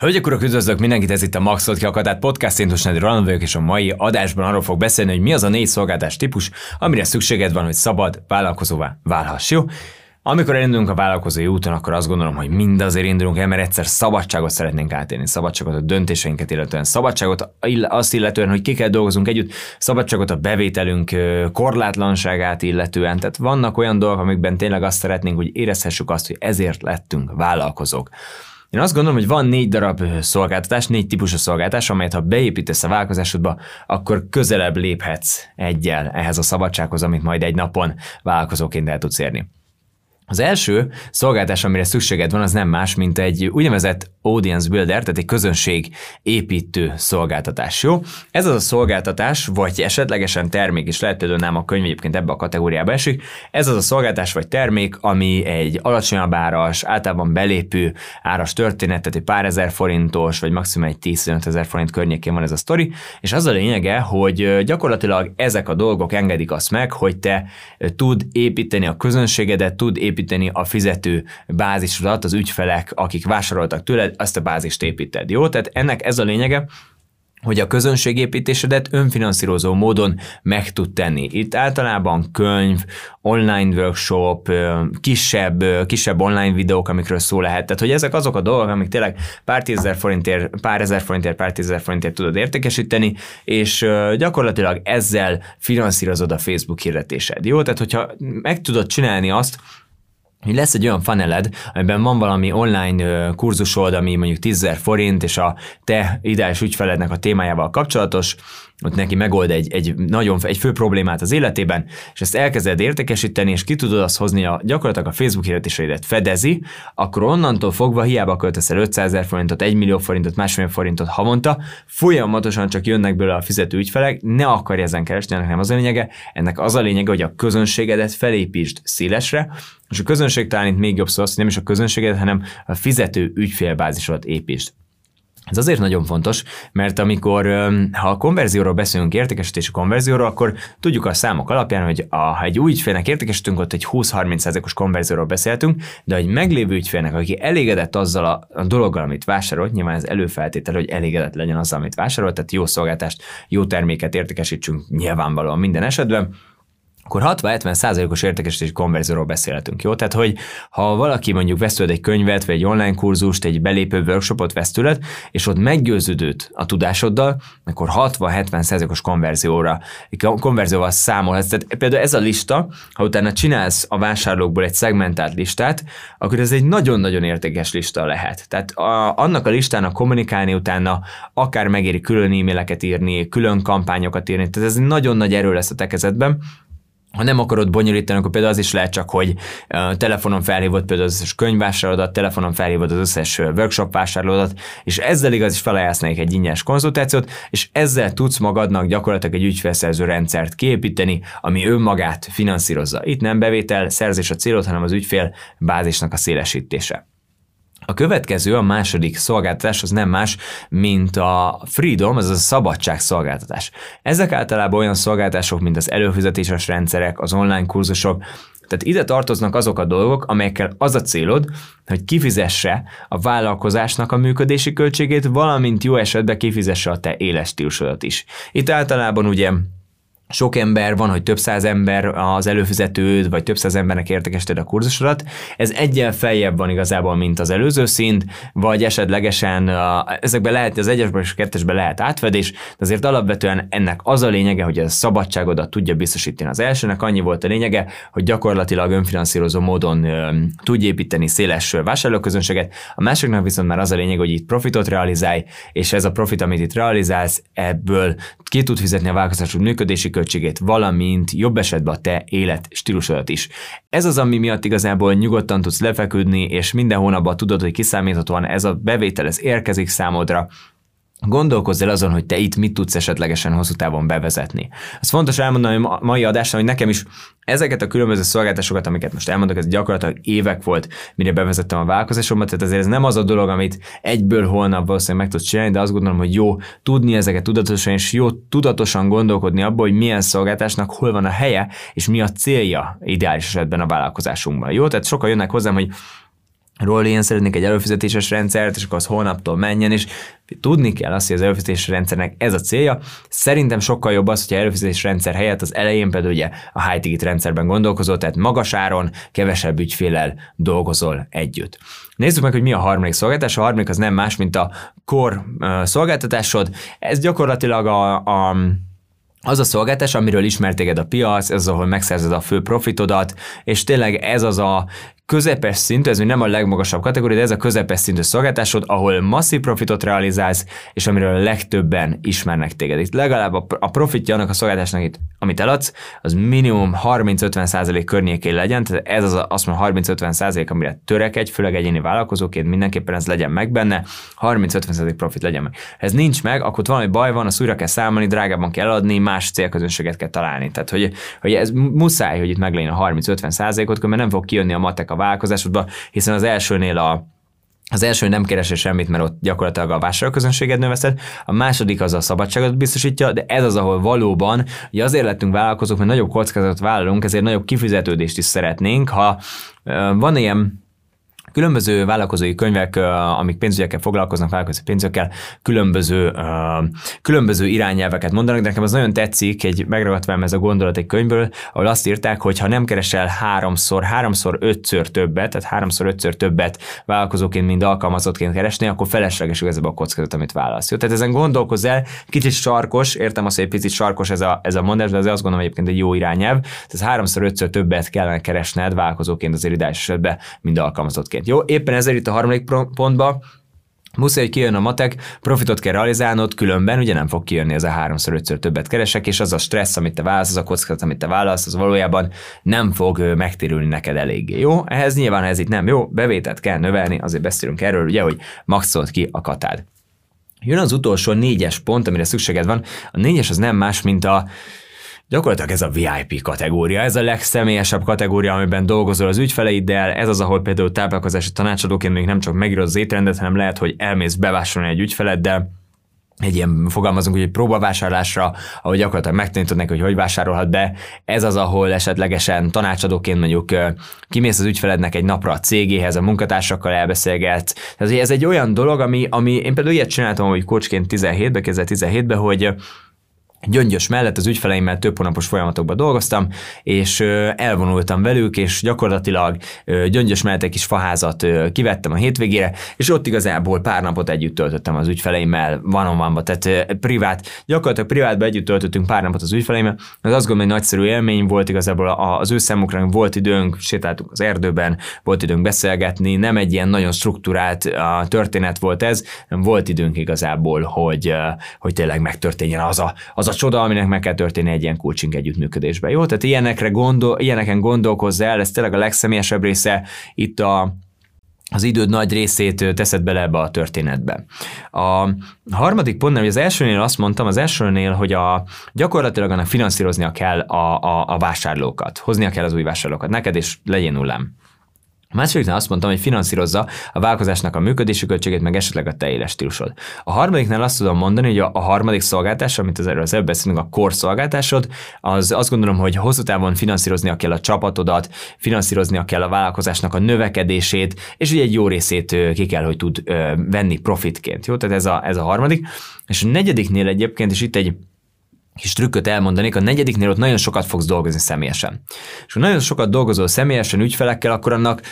Hölgyek, urak, üdvözlök mindenkit, ez itt a Maxot Kiakadát Podcast, én Tusnádi Roland vagyok, és a mai adásban arról fog beszélni, hogy mi az a négy szolgáltás típus, amire szükséged van, hogy szabad vállalkozóvá válhass, jó? Amikor elindulunk a vállalkozói úton, akkor azt gondolom, hogy mind azért indulunk el, mert egyszer szabadságot szeretnénk átélni, szabadságot a döntéseinket illetően, szabadságot azt illetően, hogy kikkel dolgozunk együtt, szabadságot a bevételünk korlátlanságát illetően. Tehát vannak olyan dolgok, amikben tényleg azt szeretnénk, hogy érezhessük azt, hogy ezért lettünk vállalkozók. Én azt gondolom, hogy van négy darab szolgáltatás, négy típusú szolgáltatás, amelyet ha beépítesz a vállalkozásodba, akkor közelebb léphetsz egyel ehhez a szabadsághoz, amit majd egy napon vállalkozóként el tudsz érni. Az első szolgáltás, amire szükséged van, az nem más, mint egy úgynevezett audience builder, tehát egy közönség építő szolgáltatás. Jó? Ez az a szolgáltatás, vagy esetlegesen termék is lehet, például nem a könyv egyébként ebbe a kategóriába esik. Ez az a szolgáltatás vagy termék, ami egy alacsonyabb áras, általában belépő áras történet, tehát egy pár ezer forintos, vagy maximum egy 10 ezer forint környékén van ez a sztori, és az a lényege, hogy gyakorlatilag ezek a dolgok engedik azt meg, hogy te tud építeni a közönségedet, tud építeni építeni a fizető bázisodat, az ügyfelek, akik vásároltak tőled, azt a bázist építed. Jó? Tehát ennek ez a lényege, hogy a közönségépítésedet önfinanszírozó módon meg tud tenni. Itt általában könyv, online workshop, kisebb, kisebb online videók, amikről szó lehet. Tehát, hogy ezek azok a dolgok, amik tényleg pár tízezer forintért, pár ezer forintért, pár tízezer forintért tudod értékesíteni, és gyakorlatilag ezzel finanszírozod a Facebook hirdetésed. Jó? Tehát, hogyha meg tudod csinálni azt, hogy lesz egy olyan funneled, amiben van valami online kurzusod, ami mondjuk 10 forint, és a te ideális ügyfelednek a témájával kapcsolatos, ott neki megold egy, egy nagyon egy fő problémát az életében, és ezt elkezded értékesíteni, és ki tudod azt hozni, a, gyakorlatilag a Facebook hirdetéseidet fedezi, akkor onnantól fogva hiába költesz el 500 ezer forintot, 1 millió forintot, másfél forintot havonta, folyamatosan csak jönnek belőle a fizető ügyfelek, ne akarj ezen keresni, ennek nem az a lényege, ennek az a lényege, hogy a közönségedet felépítsd szélesre, és a közönség talán itt még jobb szó az, nem is a közönségedet, hanem a fizető ügyfélbázisodat építsd. Ez azért nagyon fontos, mert amikor, ha a konverzióról beszélünk, értékesítési konverzióról, akkor tudjuk a számok alapján, hogy a, ha egy új ügyfélnek értékesítünk, ott egy 20-30%-os konverzióról beszéltünk, de egy meglévő ügyfélnek, aki elégedett azzal a, a dologgal, amit vásárolt, nyilván ez előfeltétel, hogy elégedett legyen azzal, amit vásárolt, tehát jó szolgáltást, jó terméket értékesítsünk nyilvánvalóan minden esetben, akkor 60-70 százalékos értékesítési konverzióról beszélhetünk, jó? Tehát, hogy ha valaki mondjuk vesz tőled egy könyvet, vagy egy online kurzust, egy belépő workshopot vesz tőled, és ott meggyőződött a tudásoddal, akkor 60-70 százalékos konverzióra, konverzióval számolhatsz. Tehát például ez a lista, ha utána csinálsz a vásárlókból egy szegmentált listát, akkor ez egy nagyon-nagyon értékes lista lehet. Tehát a, annak a listának kommunikálni utána, akár megéri külön e-maileket írni, külön kampányokat írni, tehát ez nagyon nagy erő lesz a te kezedben, ha nem akarod bonyolítani, akkor például az is lehet csak, hogy telefonon felhívod például az összes könyvvásárlódat, telefonon felhívod az összes workshop vásárlódat, és ezzel igaz is felajánlsz egy ingyenes konzultációt, és ezzel tudsz magadnak gyakorlatilag egy ügyfélszerző rendszert kiépíteni, ami önmagát finanszírozza. Itt nem bevétel, szerzés a célod, hanem az ügyfél bázisnak a szélesítése. A következő, a második szolgáltatás az nem más, mint a freedom, az a szabadság szolgáltatás. Ezek általában olyan szolgáltatások, mint az előfizetéses rendszerek, az online kurzusok, tehát ide tartoznak azok a dolgok, amelyekkel az a célod, hogy kifizesse a vállalkozásnak a működési költségét, valamint jó esetben kifizesse a te éles stílusodat is. Itt általában ugye sok ember van, hogy több száz ember az előfizetőd, vagy több száz embernek értekesíted a kurzusodat. Ez egyen feljebb van igazából, mint az előző szint, vagy esetlegesen ezekben lehet, az egyesben és a kettesben lehet átfedés, de azért alapvetően ennek az a lényege, hogy a szabadságodat tudja biztosítani. Az elsőnek annyi volt a lényege, hogy gyakorlatilag önfinanszírozó módon tudj építeni széles vásárlóközönséget, a másiknak viszont már az a lényeg, hogy itt profitot realizálj, és ez a profit, amit itt realizálsz, ebből ki tud fizetni a vállalkozásod működési költségét, valamint jobb esetben a te élet stílusodat is. Ez az, ami miatt igazából nyugodtan tudsz lefeküdni, és minden hónapban tudod, hogy kiszámíthatóan ez a bevétel ez érkezik számodra, Gondolkozz el azon, hogy te itt mit tudsz esetlegesen hosszú távon bevezetni. Ez fontos elmondani a mai adásban, hogy nekem is ezeket a különböző szolgáltatásokat, amiket most elmondok, ez gyakorlatilag évek volt, mire bevezettem a vállalkozásomat, tehát ezért ez nem az a dolog, amit egyből holnap valószínűleg meg tudsz csinálni, de azt gondolom, hogy jó tudni ezeket tudatosan, és jó tudatosan gondolkodni abból, hogy milyen szolgáltásnak hol van a helye, és mi a célja ideális esetben a vállalkozásunkban. Jó, tehát sokan jönnek hozzám, hogy ról én szeretnék egy előfizetéses rendszert, és akkor az holnaptól menjen, és tudni kell azt, hogy az előfizetéses rendszernek ez a célja. Szerintem sokkal jobb az, hogyha előfizetési rendszer helyett az elején pedig ugye a high ticket rendszerben gondolkozol, tehát magas áron, kevesebb ügyfélel dolgozol együtt. Nézzük meg, hogy mi a harmadik szolgáltatás. A harmadik az nem más, mint a core szolgáltatásod. Ez gyakorlatilag a, a az a szolgáltatás, amiről ismertéged a piac, ez az, ahol megszerzed a fő profitodat, és tényleg ez az a közepes szintű, ez még nem a legmagasabb kategória, de ez a közepes szintű szolgáltásod, ahol masszív profitot realizálsz, és amiről a legtöbben ismernek téged. Itt legalább a profitja annak a szolgáltásnak, itt, amit eladsz, az minimum 30-50% környékén legyen, tehát ez az azt mondom 30-50%, amire törekedj, főleg egyéni vállalkozóként, mindenképpen ez legyen meg benne, 30-50% profit legyen meg. Ha ez nincs meg, akkor valami baj van, azt újra kell számolni, drágában kell adni, más célközönséget kell találni. Tehát, hogy, hogy ez muszáj, hogy itt meglegyen a 30-50%-ot, mert nem fog kijönni a matek a vállalkozásodba, hiszen az elsőnél a az első nem keresel semmit, mert ott gyakorlatilag a vásárlóközönséged növeszed, a második az a szabadságot biztosítja, de ez az, ahol valóban, ugye azért lettünk vállalkozók, mert nagyobb kockázatot vállalunk, ezért nagyobb kifizetődést is szeretnénk. Ha van ilyen Különböző vállalkozói könyvek, amik pénzügyekkel foglalkoznak, vállalkozói pénzügyekkel, különböző, különböző irányelveket mondanak, de nekem az nagyon tetszik, egy megragadt ez a gondolat egy könyvből, ahol azt írták, hogy ha nem keresel háromszor, háromszor ötször többet, tehát háromszor ötször többet vállalkozóként, mint alkalmazottként keresni, akkor felesleges igazából a kockázat, amit válasz. Jó? Tehát ezen gondolkozz el, kicsit sarkos, értem azt, hogy egy picit sarkos ez a, ez a mondás, de azért azt gondolom egyébként egy jó irányelv. Tehát háromszor ötször többet kellene keresned vállalkozóként az esetben, mint alkalmazottként egyébként. Jó, éppen ezért itt a harmadik pontba Muszáj, hogy kijön a matek, profitot kell realizálnod, különben ugye nem fog kijönni ez a háromszor, ötször többet keresek, és az a stressz, amit te válasz, az a kockázat, amit te válasz, az valójában nem fog megtérülni neked eléggé. Jó, ehhez nyilván ez itt nem jó, bevételt kell növelni, azért beszélünk erről, ugye, hogy maxolt ki a katád. Jön az utolsó négyes pont, amire szükséged van. A négyes az nem más, mint a Gyakorlatilag ez a VIP kategória, ez a legszemélyesebb kategória, amiben dolgozol az ügyfeleiddel, ez az, ahol például táplálkozási tanácsadóként még nem csak megírod az étrendet, hanem lehet, hogy elmész bevásárolni egy ügyfeleddel, egy ilyen, fogalmazunk, hogy egy próbavásárlásra, ahol gyakorlatilag megtanítod neki, hogy hogy vásárolhat be. Ez az, ahol esetlegesen tanácsadóként mondjuk kimész az ügyfelednek egy napra a cégéhez, a munkatársakkal elbeszélget. Tehát ez egy olyan dolog, ami, ami én például ilyet csináltam, hogy coachként 17-ben, 2017-ben, hogy Gyöngyös mellett az ügyfeleimmel több hónapos folyamatokban dolgoztam, és elvonultam velük, és gyakorlatilag Gyöngyös mellett egy kis faházat kivettem a hétvégére, és ott igazából pár napot együtt töltöttem az ügyfeleimmel, van on tehát privát, gyakorlatilag privátban együtt töltöttünk pár napot az ügyfeleimmel, ez azt gondolom, egy nagyszerű élmény volt igazából az ő számukra, volt időnk, sétáltunk az erdőben, volt időnk beszélgetni, nem egy ilyen nagyon struktúrált történet volt ez, volt időnk igazából, hogy, hogy tényleg megtörténjen az a, az a csoda, aminek meg kell történni egy ilyen coaching együttműködésben. Jó, tehát ilyenekre gondol, ilyeneken gondolkozz el, ez tényleg a legszemélyesebb része itt a, az időd nagy részét teszed bele ebbe a történetbe. A harmadik pontnál, hogy az elsőnél azt mondtam, az elsőnél, hogy a, gyakorlatilag annak finanszíroznia kell a, a, a vásárlókat, hoznia kell az új vásárlókat neked, és legyen nullám. A másodiknál azt mondtam, hogy finanszírozza a vállalkozásnak a működési költségét, meg esetleg a te stílusod. A harmadiknál azt tudom mondani, hogy a, a harmadik szolgáltás, amit az erről az előbb beszélünk, a core szolgáltásod, az azt gondolom, hogy hosszú távon finanszíroznia kell a csapatodat, finanszíroznia kell a vállalkozásnak a növekedését, és ugye egy jó részét ki kell, hogy tud venni profitként. Jó, tehát ez a, ez a harmadik. És a negyediknél egyébként, és itt egy kis trükköt elmondanék, a negyediknél ott nagyon sokat fogsz dolgozni személyesen. És ha nagyon sokat dolgozol személyesen ügyfelekkel, akkor annak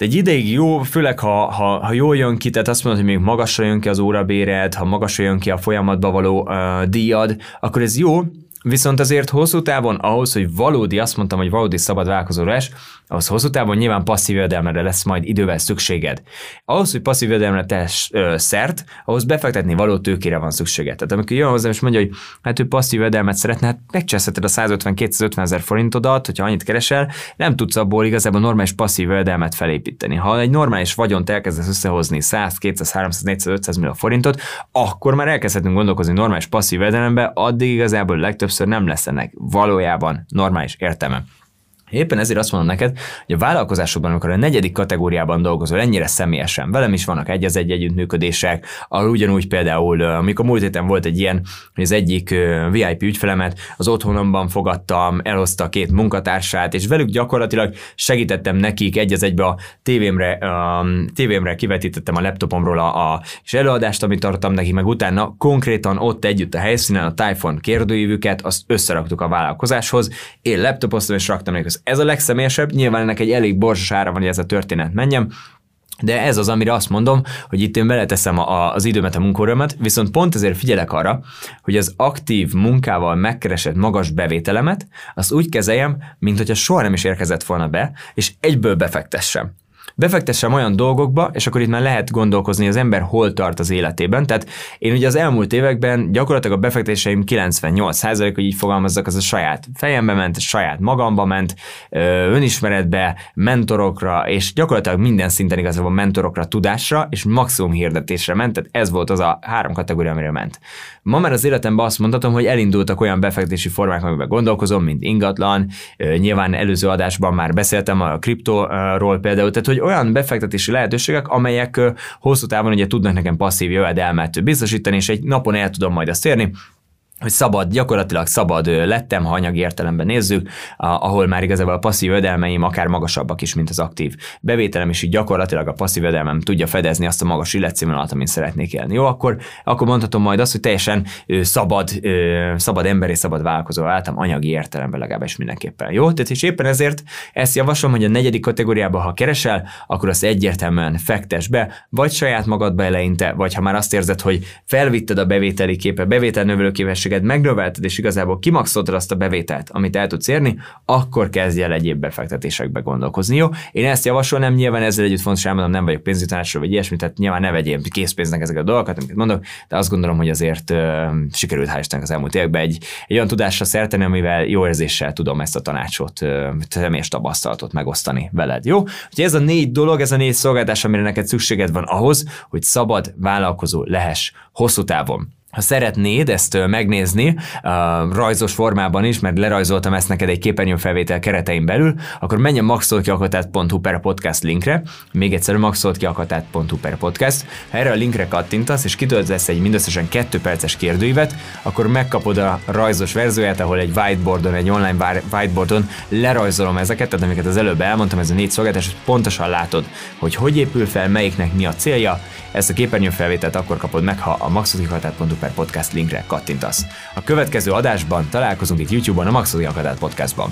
de egy ideig jó, főleg ha, ha, ha jól jön ki, tehát azt mondod, hogy még magasra jön ki az órabéred, ha magasra jön ki a folyamatba való uh, díjad, akkor ez jó, Viszont azért hosszú távon ahhoz, hogy valódi, azt mondtam, hogy valódi szabad vállalkozólás, ahhoz hosszú távon nyilván passzív jövedelmre lesz majd idővel szükséged. Ahhoz, hogy passzív jövedelmre tesz ö, szert, ahhoz befektetni való tőkére van szükséged. Tehát amikor jön hozzám és mondja, hogy hát ő passzív jövedelmet szeretne, hát megcseszheted a 150-250 ezer forintodat, hogyha annyit keresel, nem tudsz abból igazából normális passzív jövedelmet felépíteni. Ha egy normális vagyont elkezdesz összehozni 100, 200, 300, 400, 500 millió forintot, akkor már elkezdhetünk gondolkozni normális passzív jövedelembe, addig igazából legtöbbször nem lesz ennek valójában normális értelme. Éppen ezért azt mondom neked, hogy a vállalkozásokban, amikor a negyedik kategóriában dolgozol, ennyire személyesen, velem is vannak egy az egy együttműködések, ahol ugyanúgy például, amikor múlt héten volt egy ilyen, hogy az egyik VIP ügyfelemet az otthonomban fogadtam, elhozta két munkatársát, és velük gyakorlatilag segítettem nekik egy az egybe a tévémre, a tévémre kivetítettem a laptopomról a, a és előadást, amit tartottam neki, meg utána konkrétan ott együtt a helyszínen a Typhon kérdőívüket, azt összeraktuk a vállalkozáshoz, én laptopoztam és raktam neki ez a legszemélyesebb, nyilván ennek egy elég borzsas ára van, hogy ez a történet menjen, de ez az, amire azt mondom, hogy itt én beleteszem a, az időmet, a munkórömet, viszont pont ezért figyelek arra, hogy az aktív munkával megkeresett magas bevételemet, azt úgy kezeljem, mint hogyha soha nem is érkezett volna be, és egyből befektessem befektessem olyan dolgokba, és akkor itt már lehet gondolkozni, az ember hol tart az életében. Tehát én ugye az elmúlt években gyakorlatilag a befektetéseim 98% hogy így fogalmazzak, az a saját fejembe ment, a saját magamba ment, önismeretbe, mentorokra, és gyakorlatilag minden szinten igazából mentorokra, tudásra, és maximum hirdetésre ment, tehát ez volt az a három kategória, amire ment. Ma már az életemben azt mondhatom, hogy elindultak olyan befektetési formák, amiben gondolkozom, mint ingatlan, nyilván előző adásban már beszéltem a kriptóról például, tehát hogy olyan befektetési lehetőségek, amelyek hosszú távon ugye tudnak nekem passzív jövedelmet biztosítani, és egy napon el tudom majd azt érni, hogy szabad, gyakorlatilag szabad lettem, ha anyagi értelemben nézzük, ahol már igazából a passzív ödelmeim akár magasabbak is, mint az aktív bevételem, és így gyakorlatilag a passzív ödelmem tudja fedezni azt a magas illetszínvonalat, amit szeretnék élni. Jó, akkor, akkor mondhatom majd azt, hogy teljesen szabad, szabad ember és szabad vállalkozó váltam anyagi értelemben legalábbis mindenképpen. Jó, tehát és éppen ezért ezt javaslom, hogy a negyedik kategóriába, ha keresel, akkor azt egyértelműen fektes be, vagy saját magadba eleinte, vagy ha már azt érzed, hogy felvitted a bevételi képe, bevételnövelő tevékenységet megnövelted, és igazából kimaxoltad azt a bevételt, amit el tudsz érni, akkor kezdj el egyéb befektetésekbe gondolkozni. Jó? Én ezt javasolnám, nyilván ezzel együtt fontos elmondom, nem vagyok pénzügytanácsról vagy ilyesmi, tehát nyilván ne vegyél készpénznek ezeket a dolgokat, amiket mondok, de azt gondolom, hogy azért uh, sikerült hál' Istennek az elmúlt években egy, egy olyan tudásra szerteni, amivel jó érzéssel tudom ezt a tanácsot, személyes tapasztalatot megosztani veled. Jó? Úgyhogy ez a négy dolog, ez a négy szolgáltás, amire neked szükséged van ahhoz, hogy szabad vállalkozó lehess hosszú távon ha szeretnéd ezt megnézni rajzos formában is, mert lerajzoltam ezt neked egy képernyőfelvétel keretein belül, akkor menj a maxoltkiakatát.hu per podcast linkre, még egyszer maxoltkiakatát.hu per podcast. Ha erre a linkre kattintasz, és kitöltesz egy mindösszesen kettő perces kérdőívet, akkor megkapod a rajzos verzióját, ahol egy whiteboardon, egy online whiteboardon lerajzolom ezeket, tehát amiket az előbb elmondtam, ez a négy szolgáltatás, pontosan látod, hogy hogy épül fel, melyiknek mi a célja. Ezt a képernyőfelvételt akkor kapod meg, ha a maxoltkiakatát.hu per podcast linkre kattintasz. A következő adásban találkozunk itt YouTube-on a Maxodi Akadát podcastban.